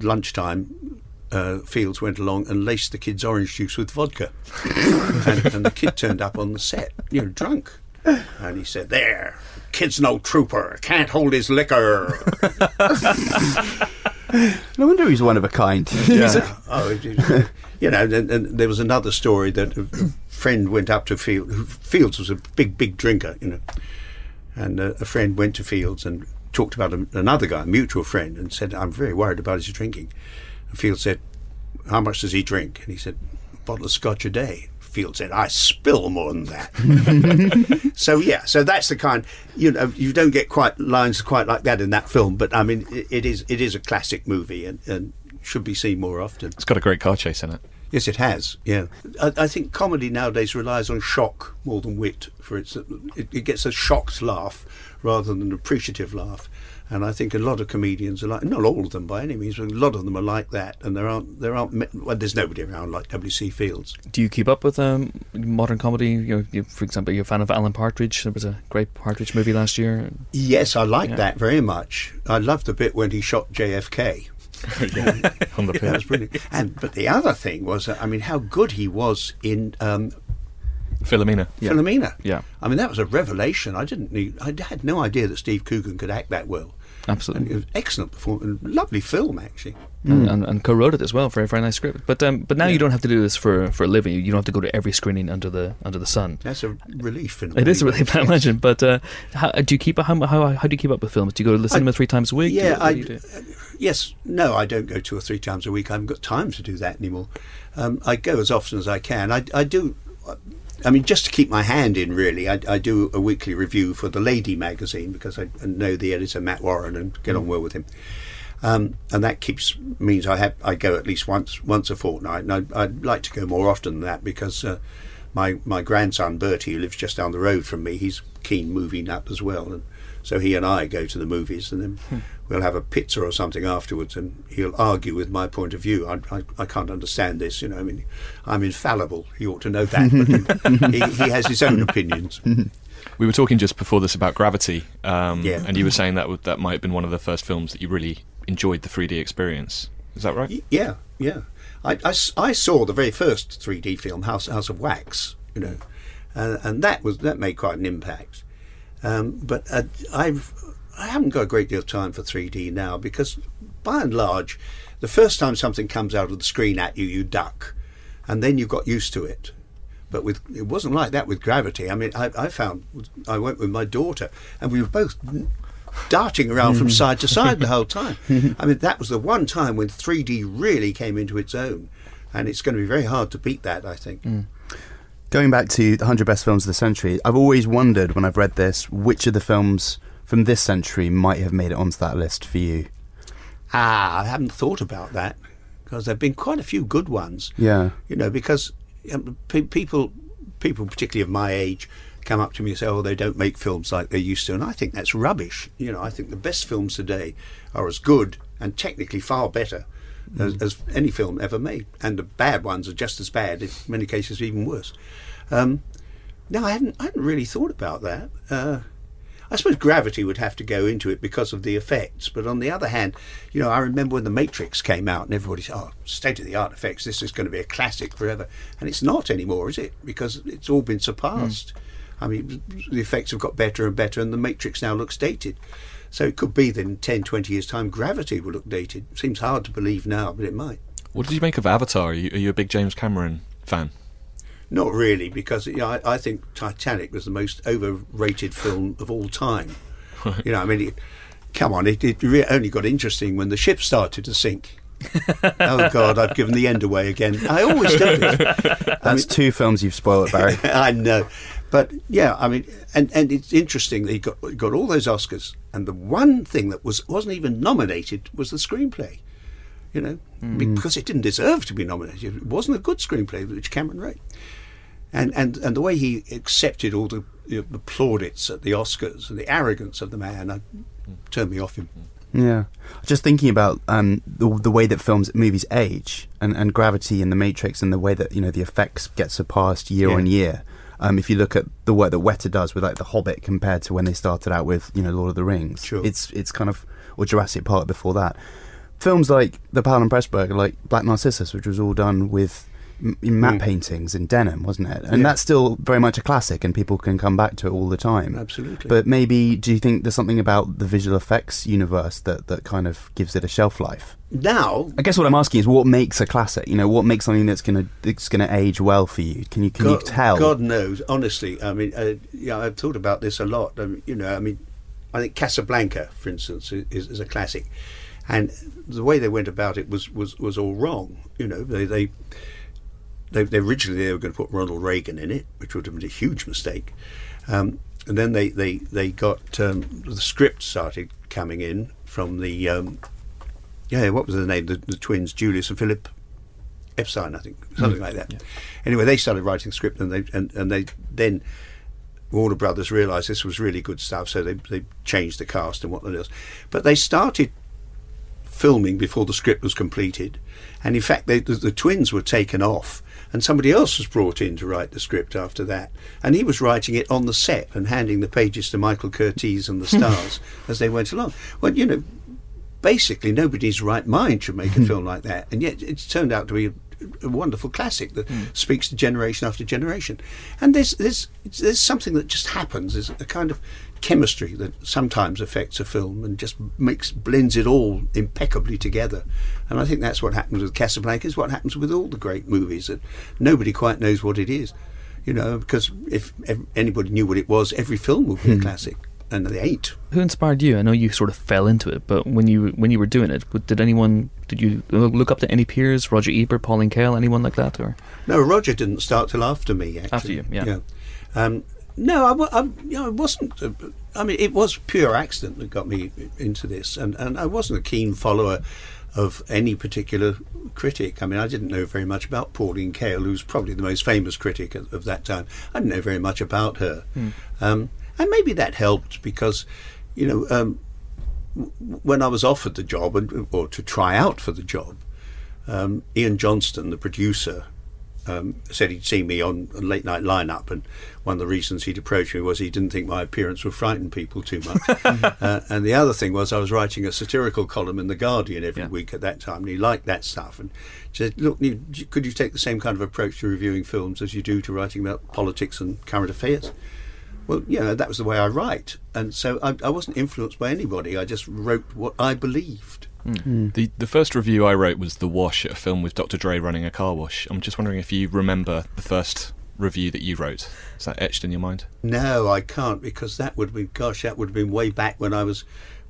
lunchtime, uh, Fields went along and laced the kid's orange juice with vodka, and, and the kid turned up on the set, you know, drunk, and he said, "There, kid's no trooper, can't hold his liquor." no wonder he's one of a kind. Yeah. oh, you know, and, and there was another story that a a friend went up to Fields. Fields was a big, big drinker, you know, and uh, a friend went to Fields and talked about a, another guy, a mutual friend, and said, "I'm very worried about his drinking." And Fields said, "How much does he drink?" And he said, "A bottle of scotch a day." Fields said, "I spill more than that." so yeah, so that's the kind you know you don't get quite lines quite like that in that film, but I mean it, it is it is a classic movie and, and should be seen more often. It's got a great car chase in it. Yes, it has. Yeah, I, I think comedy nowadays relies on shock more than wit. For its, it, it gets a shocked laugh rather than an appreciative laugh. And I think a lot of comedians are like, not all of them by any means, but a lot of them are like that. And there aren't, there aren't, well, there's nobody around like W.C. Fields. Do you keep up with um, modern comedy? You know, you, for example, you're a fan of Alan Partridge. There was a great Partridge movie last year. Yes, I like Yeah. that very much. I loved the bit when he shot JFK. on the that was brilliant. And but the other thing was, I mean, how good he was in um, Philomena. Philomena. Yeah. I mean, that was a revelation. I didn't need, I had no idea that Steve Coogan could act that well. And Absolutely. it was excellent performance, lovely film actually. and, and, and co-wrote it as well. Very very nice script. But um, but now you don't have to do this for, for a living. You don't have to go to every screening under the under the sun. That's a relief. In a It is way. really, I imagine. But uh, how do you keep how, how how do you keep up with films? Do you go to the cinema three times a week? Yeah, do I, you do? yes, no, I don't go two or three times a week. I haven't got time to do that anymore. Um, I go as often as I can. I, I do. I mean, just to keep my hand in, really, I, I do a weekly review for the Lady magazine because I, know the editor Matt Warren and get on well with him. Um, and that keeps means I have I go at least once once a fortnight, and I, I'd like to go more often than that because uh, my my grandson Bertie, who lives just down the road from me, he's keen movie nut as well, and so he and I go to the movies, and then we'll have a pizza or something afterwards, and he'll argue with my point of view. I, I, I can't understand this, you know. I mean, I'm infallible. He ought to know that, but he, he, has his own opinions. We were talking just before this about Gravity, um, Yeah. and you were saying that would- that might have been one of the first films that you really enjoyed the 3D experience. Is that right? Yeah, yeah. I, saw the very first 3D film, House House of Wax, you know, and, and that was that made quite an impact. Um, but uh, I've I haven't got a great deal of time for 3D now because, by and large, the first time something comes out of the screen at you, you duck, and then you got used to it. But with it wasn't like that with Gravity. I mean, I, I found I went with my daughter, and we were both darting around from side to side the whole time. I mean, that was the one time when 3D really came into its own, and it's going to be very hard to beat that. I think. Going back to the 100 best films of the century, I've always wondered when I've read this which of the films from this century might have made it onto that list for you. Ah, I haven't thought about that because there've been quite a few good ones. Yeah. You know, because um, pe- people, people particularly of my age, come up to me and say, "Oh, they don't make films like they used to," and I think that's rubbish. You know, I think the best films today are as good and technically far better as, as any film ever made, and the bad ones are just as bad, in many cases even worse. Um, no, I hadn't. I hadn't really thought about that. Uh, I suppose gravity would have to go into it because of the effects. But on the other hand, you know, I remember when The Matrix came out and everybody said, oh, state of the art effects, this is going to be a classic forever. And it's not anymore, is it? Because it's all been surpassed. I mean, the effects have got better and better, and The Matrix now looks dated. So it could be that in 10, 20 years' time, gravity will look dated. Seems hard to believe now, but it might. What did you make of Avatar? Are you, are you a big James Cameron fan? Not really, because you know, I, I think Titanic was the most overrated film of all time. you know, I mean, it, come on, it, it re- only got interesting when the ship started to sink. oh God, I've given the end away again. I always do this. I That's mean, two films you've spoiled, Barry. I know, but yeah, I mean, and, and it's interesting that he got got all those Oscars, and the one thing that was wasn't even nominated was the screenplay. You know, because it didn't deserve to be nominated. It wasn't a good screenplay which Cameron wrote, and and and the way he accepted all the, you know, the plaudits at the Oscars and the arrogance of the man, I, turned me off him. Yeah, just thinking about um, the, the way that films, movies age, and, and Gravity and The Matrix, and the way that you know the effects get surpassed year Yeah. on year. Um, if you look at the work that Weta does with like The Hobbit compared to when they started out with you know Lord of the Rings, Sure. it's it's kind of or Jurassic Park before that. Films like The Powell and Pressburger, like Black Narcissus, which was all done with m- matte Mm. paintings in denim, wasn't it? And Yeah. that's still very much a classic, and people can come back to it all the time. Absolutely. But maybe, do you think there's something about the visual effects universe that, that kind of gives it a shelf life? now, I guess what I'm asking is, what makes a classic? You know, what makes something that's gonna that's gonna age well for you? Can you can you tell? God knows, honestly. I mean, uh, yeah, I've thought about this a lot. I mean, you know, I mean, I think Casablanca, for instance, is, is a classic, and the way they went about it was was, was all wrong. You know, they they, they they originally they were going to put Ronald Reagan in it, which would have been a huge mistake. Um, and then they they they got um, the script started coming in from the um, yeah, what was the name? The, the twins, Julius and Philip Epstein, I think, something like that. Anyway, they started writing the script, and they and, and they then Warner Brothers realised this was really good stuff, so they they changed the cast and whatnot else. But they started filming before the script was completed, and in fact, they, the, the twins were taken off. And somebody else was brought in to write the script after that. And he was writing it on the set and handing the pages to Michael Curtiz and the stars as they went along. Well, you know, basically nobody's right mind should make a hmm. film like that, and yet it's turned out to be a, a wonderful classic that hmm. speaks to generation after generation. And there's there's there's something that just happens. There's a kind of chemistry that sometimes affects a film and just makes blends it all impeccably together. And I think that's what happens with Casablanca. Is what happens with all the great movies that nobody quite knows what it is. You know, because if anybody knew what it was, every film would be a classic, and they ain't. Who inspired you? I know you sort of fell into it, but when you when you were doing it, did anyone did you look up to any peers? Roger Ebert, Pauline Kael, anyone like that, or No, Roger didn't start till after me. Actually. After you, yeah. Um, no, I, I, you know, it wasn't. uh, I mean, it was pure accident that got me into this, and, and I wasn't a keen follower of any particular critic. I mean, I didn't know very much about Pauline Kael, who's probably the most famous critic of, of that time. I didn't know very much about her, um, and maybe that helped because, you know, um, w- when I was offered the job and, or to try out for the job, um, Ian Johnston, the producer, um, said he'd seen me on a late night lineup, and one of the reasons he'd approached me was he didn't think my appearance would frighten people too much. uh, and the other thing was I was writing a satirical column in the Guardian every Yeah. week at that time, and he liked that stuff. And he said, "Look, could you take the same kind of approach to reviewing films as you do to writing about politics and current affairs?" Well, yeah, that was the way I write, and so I, I wasn't influenced by anybody. I just wrote what I believed. The the first review I wrote was The Wash, a film with Dr. Dre running a car wash. I'm just wondering if you remember the first review that you wrote. Is that etched in your mind? No, I can't because that would have been, gosh, that would have been way back when I was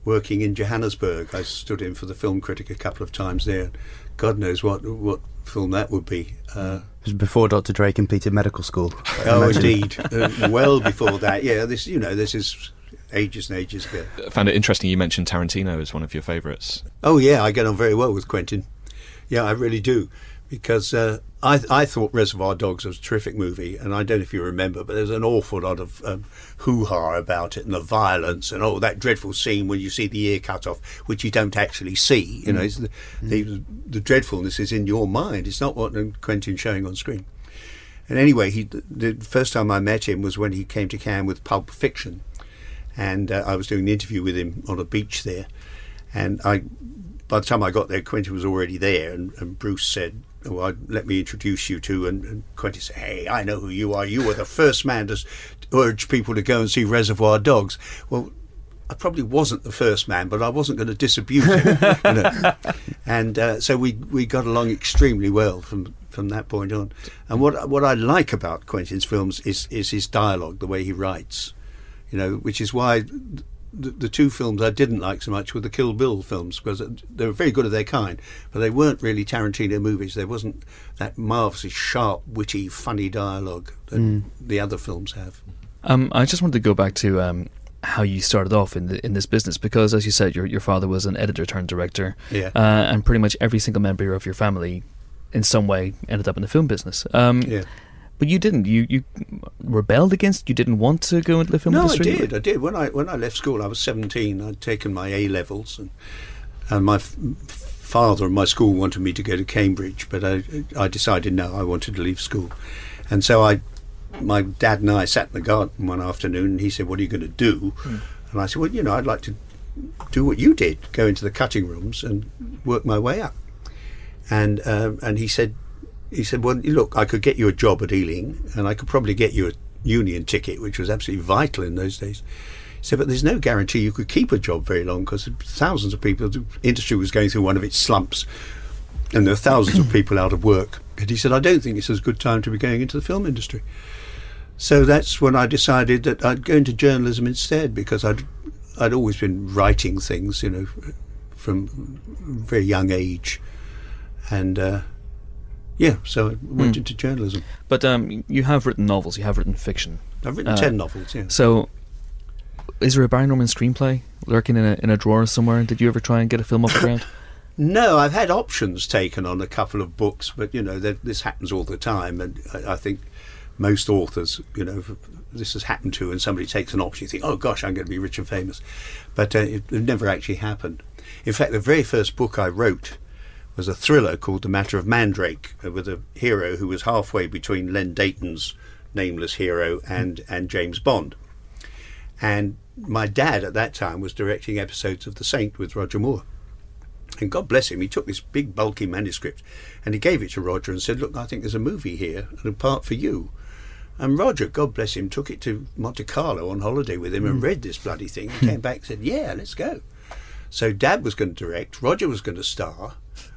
working in Johannesburg. I stood in for the film critic a couple of times there. God knows what what film that would be. Uh, It was before Dr. Dre completed medical school. Oh, indeed, uh, well before that. Yeah, this you know this is ages and ages ago. I found it interesting you mentioned Tarantino as one of your favourites. Oh yeah, I get on very well with Quentin. Yeah, I really do, because uh, I I thought Reservoir Dogs was a terrific movie, and I don't know if you remember, but there's an awful lot of um, hoo ha about it and the violence and oh that dreadful scene when you see the ear cut off, which you don't actually see. You know, it's the, the the dreadfulness is in your mind. It's not what Quentin's showing on screen. And anyway, he the first time I met him was when he came to Cannes with Pulp Fiction, and uh, I was doing an interview with him on a beach there, and I by the time I got there, Quentin was already there, and, and Bruce said, "Oh, I, let me introduce you to." And, and Quentin said, "Hey, I know who you are. You were the first man to urge people to go and see Reservoir Dogs." Well. I probably wasn't the first man, but I wasn't going to disabuse him. you know. And uh, so we we got along extremely well from from that point on. And what what I like about Quentin's films is is his dialogue, the way he writes. You know, which is why the, the two films I didn't like so much were the Kill Bill films because they were very good of their kind, but they weren't really Tarantino movies. There wasn't that marvelously sharp, witty, funny dialogue that the other films have. Um, I just wanted to go back to um, how you started off in the, in this business because, as you said, your your father was an editor turned director, Yeah. uh, and pretty much every single member of your family, in some way, ended up in the film business. Um, Yeah. But you didn't. You you rebelled against. You didn't want to go into the film no, industry. I did. I did. When I when I left school, I was seventeen. I'd taken my A levels, and and my f- father and my school wanted me to go to Cambridge, but I I decided no, I wanted to leave school, and so I. My dad and I sat in the garden one afternoon, and he said, "What are you going to do?" And I said, "Well, you know, I'd like to do what you did: go into the cutting rooms and work my way up." And um, and he said, he said, "Well, look, I could get you a job at Ealing, and I could probably get you a union ticket, which was absolutely vital in those days." He said, "But there's no guarantee you could keep a job very long because thousands of people, the industry was going through one of its slumps, and there were thousands of people out of work." And he said, "I don't think it's as good time to be going into the film industry." So that's when I decided that I'd go into journalism instead because I'd I'd always been writing things, you know, from a very young age, and uh, yeah, so I went into journalism. But um, you have written novels. You have written fiction. I've written Uh, ten novels. Yeah. So, is there a Barry Norman screenplay lurking in a in a drawer somewhere? Did you ever try and get a film off the ground? No, I've had options taken on a couple of books, but you know this happens all the time, and I, I think most authors, you know, this has happened to, and somebody takes an option, you think, oh gosh, I'm going to be rich and famous. But uh, it, it never actually happened. In fact, the very first book I wrote was a thriller called The Matter of Mandrake, uh, with a hero who was halfway between Len Deighton's nameless hero and, and James Bond. And my dad at that time was directing episodes of The Saint with Roger Moore. And God bless him, he took this big bulky manuscript and he gave it to Roger and said, Look, I think there's a movie here and a part for you. And Roger, God bless him, took it to Monte Carlo on holiday with him and read this bloody thing and came back and said, Yeah, let's go. So Dad was going to direct, Roger was going to star,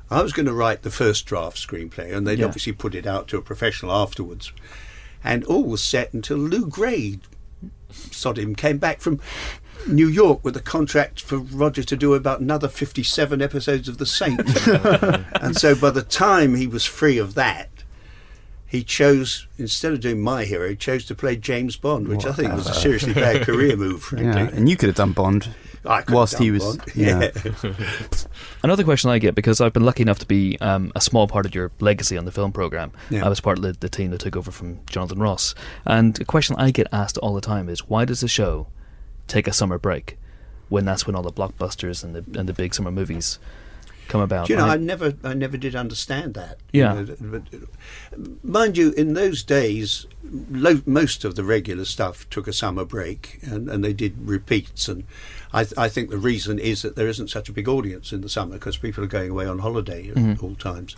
I was going to write the first draft screenplay, and they'd Yeah. obviously put it out to a professional afterwards. And all was set until Lew Grade, sod him, came back from New York with a contract for Roger to do about another 57 episodes of The Saint. and so by the time he was free of that, he chose, instead of doing my hero, he chose to play James Bond, which I think was a seriously bad career move, frankly. Yeah, and you could have done Bond I could have whilst he was. Bond. Yeah. Another question I get because I've been lucky enough to be um, a small part of your legacy on the film program. Yeah. I was part of the, the team that took over from Jonathan Ross, and a question I get asked all the time is why does the show take a summer break when that's when all the blockbusters and the and the big summer movies come about? Do you know, I- I never, I never did understand that. Yeah. You know, but, mind you, in those days, lo- most of the regular stuff took a summer break, and, and they did repeats. And I, th- I think the reason is that there isn't such a big audience in the summer because people are going away on holiday at mm-hmm. all times.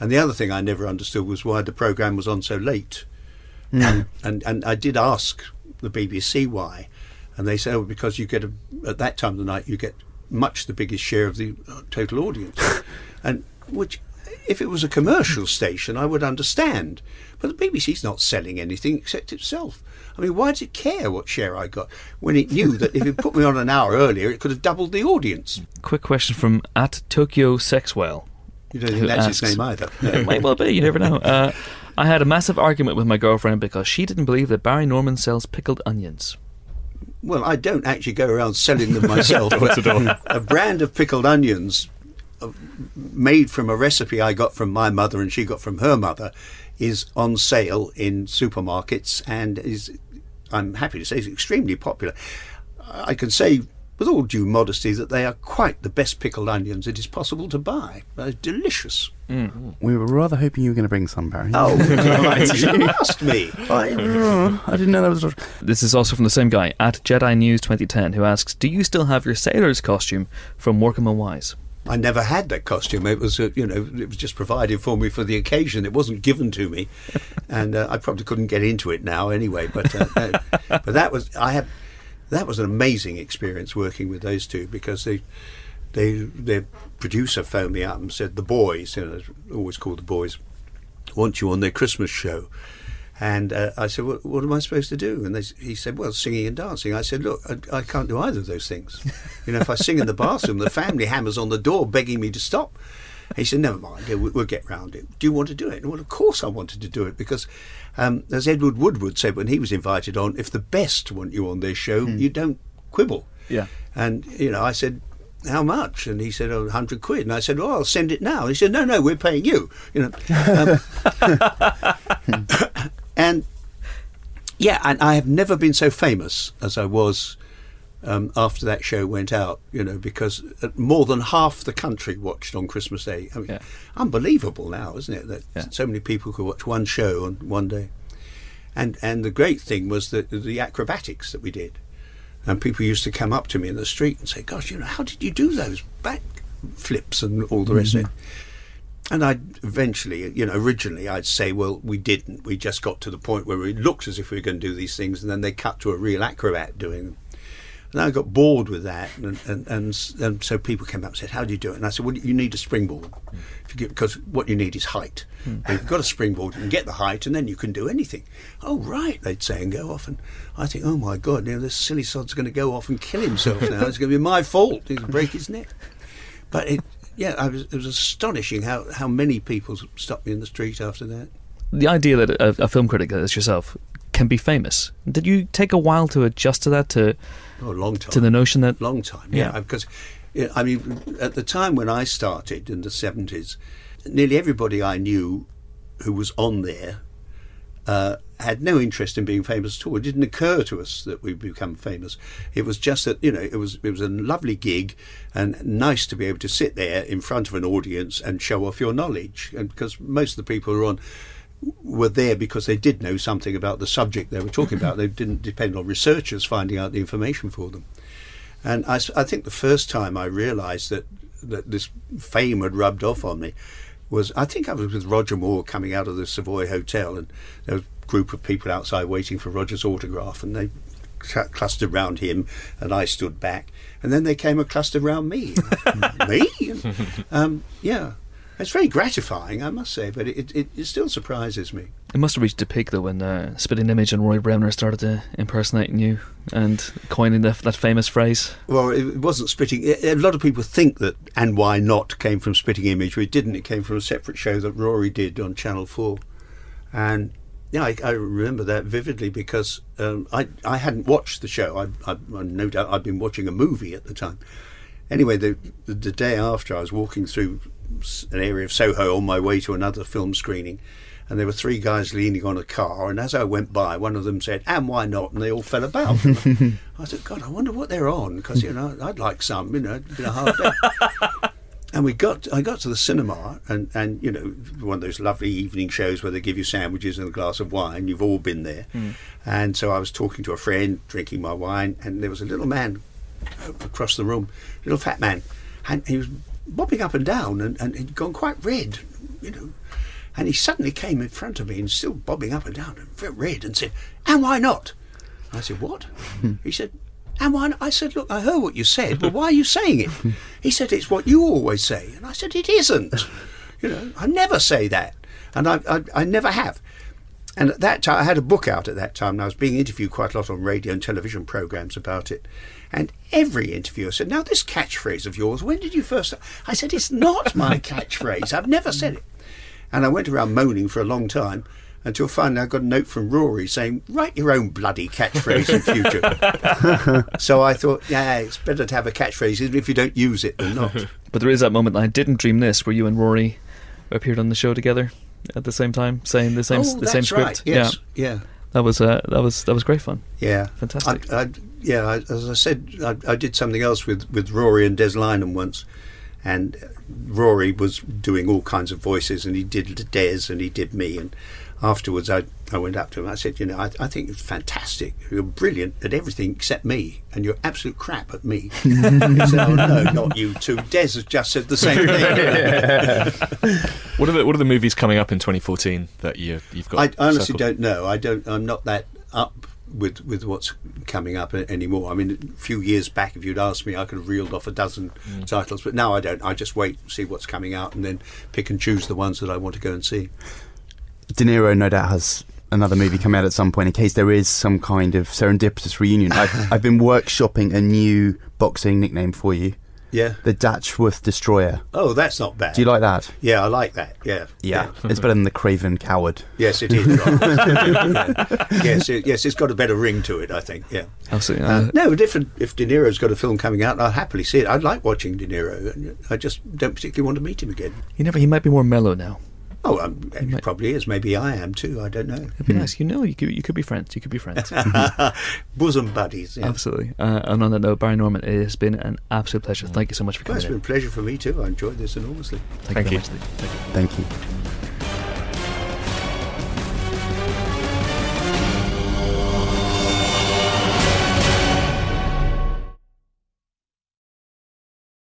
And the other thing I never understood was why the program was on so late. Mm-hmm. And, and and I did ask the BBC why, and they said, oh, because you get a, at that time of the night you get much the biggest share of the uh, total audience, and which if it was a commercial station I would understand, but the BBC's not selling anything except itself. I mean, why does it care what share I got when it knew that if it put me on an hour earlier, it could have doubled the audience? Quick question from at Tokyo Sexwhale. You don't think that's asks- his name either? It might well be. You never know. Uh, I had a massive argument with my girlfriend because she didn't believe that Barry Norman sells pickled onions. Well, I don't actually go around selling them myself. a brand of pickled onions uh, made from a recipe I got from my mother and she got from her mother is on sale in supermarkets and is, I'm happy to say, is extremely popular. I can say, with all due modesty, that they are quite the best pickled onions it is possible to buy. They're delicious. We were rather hoping you were going to bring some, Barry. Oh, you asked me. I, I didn't know that was. This is also from the same guy at Jedi News 2010 who asks, "Do you still have your sailor's costume from Morecambe and Wise?" I never had that costume. It was, uh, you know, it was just provided for me for the occasion. It wasn't given to me, and uh, I probably couldn't get into it now anyway. But uh, uh, but that was I have that was an amazing experience working with those two because they they their producer phoned me up and said the boys, you know, always called the boys, want you on their Christmas show. And uh, I said, what, what am I supposed to do? And they, he said, well, singing and dancing. I said, look, I, I can't do either of those things. You know, if I sing in the bathroom, the family hammers on the door begging me to stop. He said, never mind, we- we'll get round it. Do you want to do it? Well, of course I wanted to do it because, um, as Edward Woodward said when he was invited on, if the best want you on their show, you don't quibble. Yeah. And, you know, I said, how much? And he said, oh, 100 quid. And I said, oh, I'll send it now. And he said, no, no, we're paying you. You know. Um, and yeah, and I have never been so famous as I was um, after that show went out. You know, because uh, more than half the country watched on Christmas Day. I mean, Yeah. unbelievable now, isn't it? That Yeah. so many people could watch one show on one day. And and the great thing was the the acrobatics that we did. And people used to come up to me in the street and say, "Gosh, you know, how did you do those back flips and all the rest of it?" And I'd eventually, you know, originally I'd say, well, we didn't. We just got to the point where it looked as if we were going to do these things, and then they cut to a real acrobat doing them. And I got bored with that, and and, and, and so people came up and said, "How do you do it?" And I said, "Well, you need a springboard, hmm. if you get, because what you need is height. Hmm. And you've got a springboard, you can get the height, and then you can do anything." Oh, right, they'd say and go off, and I think, "Oh my God, you know, this silly sod's going to go off and kill himself now. It's going to be my fault. He's going to break his neck." But it, yeah, I was, it was astonishing how, how many people stopped me in the street after that. The idea that a, a film critic as yourself can be famous. Did you take a while to adjust to that? To Oh, long time. to the notion that long time. Yeah. Yeah, because yeah, I mean, at the time when I started in the seventies, nearly everybody I knew who was on there uh, had no interest in being famous at all. It didn't occur to us that we'd become famous. It was just that you know it was it was a lovely gig and nice to be able to sit there in front of an audience and show off your knowledge. And because most of the people who are on were there because they did know something about the subject they were talking about. They didn't depend on researchers finding out the information for them. And I think the first time I realised that that this fame had rubbed off on me was I think I was with Roger Moore coming out of the Savoy Hotel, and there was a group of people outside waiting for Roger's autograph, and they clustered round him, and I stood back, and then they came and clustered round me. me? um, yeah. It's very gratifying, I must say, but it, it, it still surprises me. It must have reached a peak though when uh, Spitting Image and Rory Bremner started to impersonating you and coining the, that famous phrase. Well, it wasn't spitting. A lot of people think that "and why not" came from Spitting Image, but it didn't. It came from a separate show that Rory did on Channel Four, and yeah, I, I remember that vividly because um, I I hadn't watched the show. I, I, no doubt I'd been watching a movie at the time. Anyway, the, the the day after, I was walking through an area of Soho on my way to another film screening. And there were three guys leaning on a car, and as I went by, one of them said, "And why not?" And they all fell about. I said, "God, I wonder what they're on, because you know I'd like some. You know, it's been a hard day." and we got, I got to the cinema, and and you know, one of those lovely evening shows where they give you sandwiches and a glass of wine. You've all been there, hmm. and so I was talking to a friend, drinking my wine, and there was a little man across the room, a little fat man, and he was bobbing up and down, and, and he'd gone quite red, you know. And he suddenly came in front of me and still bobbing up and down and very red and said, And why not? I said, What? he said, And why not? I said, Look, I heard what you said, but why are you saying it? He said, It's what you always say. And I said, It isn't. You know, I never say that. And I, I, I never have. And at that time, I had a book out at that time, and I was being interviewed quite a lot on radio and television programs about it. And every interviewer said, Now, this catchphrase of yours, when did you first? I said, It's not my catchphrase. I've never said it. And I went around moaning for a long time until finally I got a note from Rory saying, Write your own bloody catchphrase in future. so I thought, Yeah, it's better to have a catchphrase, even if you don't use it than not. But there is that moment, I didn't dream this, where you and Rory appeared on the show together at the same time, saying the same oh, the same script. right. Yes. Yeah, Yeah. that was uh, that was that was great fun. Yeah, Fantastic. I, I, yeah, I, as I said, I, I did something else with, with Rory and Des Lynam once, and Rory was doing all kinds of voices, and he did Des and he did me, and afterwards I, I went up to him. And I said, you know, I, I think it's fantastic. You're brilliant at everything except me, and you're absolute crap at me. he said, oh no, not you too. Des has just said the same thing. What are the What are the movies coming up in 2014 that you you've got? I honestly circled? don't know. I don't. I'm not that up with with what's coming up anymore. I mean, a few years back, if you'd asked me, I could have reeled off a dozen Mm. titles, but now I don't. I just wait, see what's coming out, and then pick and choose the ones that I want to go and see. De Niro no doubt has another movie coming out at some point in case there is some kind of serendipitous reunion. I've, I've been workshopping a new boxing nickname for you, Yeah. the Datchworth Destroyer. Oh, that's not bad. Do you like that? Yeah, I like that. Yeah. Yeah, it's better than the Craven Coward. Yes, it is. Yeah. yes, it, yes, it's got a better ring to it. I think. Yeah. Absolutely. Uh, no, different. If De Niro's got a film coming out, I'll happily see it. I like watching De Niro. I just don't particularly want to meet him again. he never. He might be more mellow now. Oh, um, he might- probably is. Maybe I am too. I don't know. It'd be nice. You know, you could you could be friends. You could be friends. Bosom buddies. Yeah. Absolutely. Uh, and on that note, Barry Norman, it has been an absolute pleasure. Thank you so much for Well, coming it's been in. a pleasure for me too. I enjoyed this enormously. Thank, Thank you you. very much. Thank you. Thank you.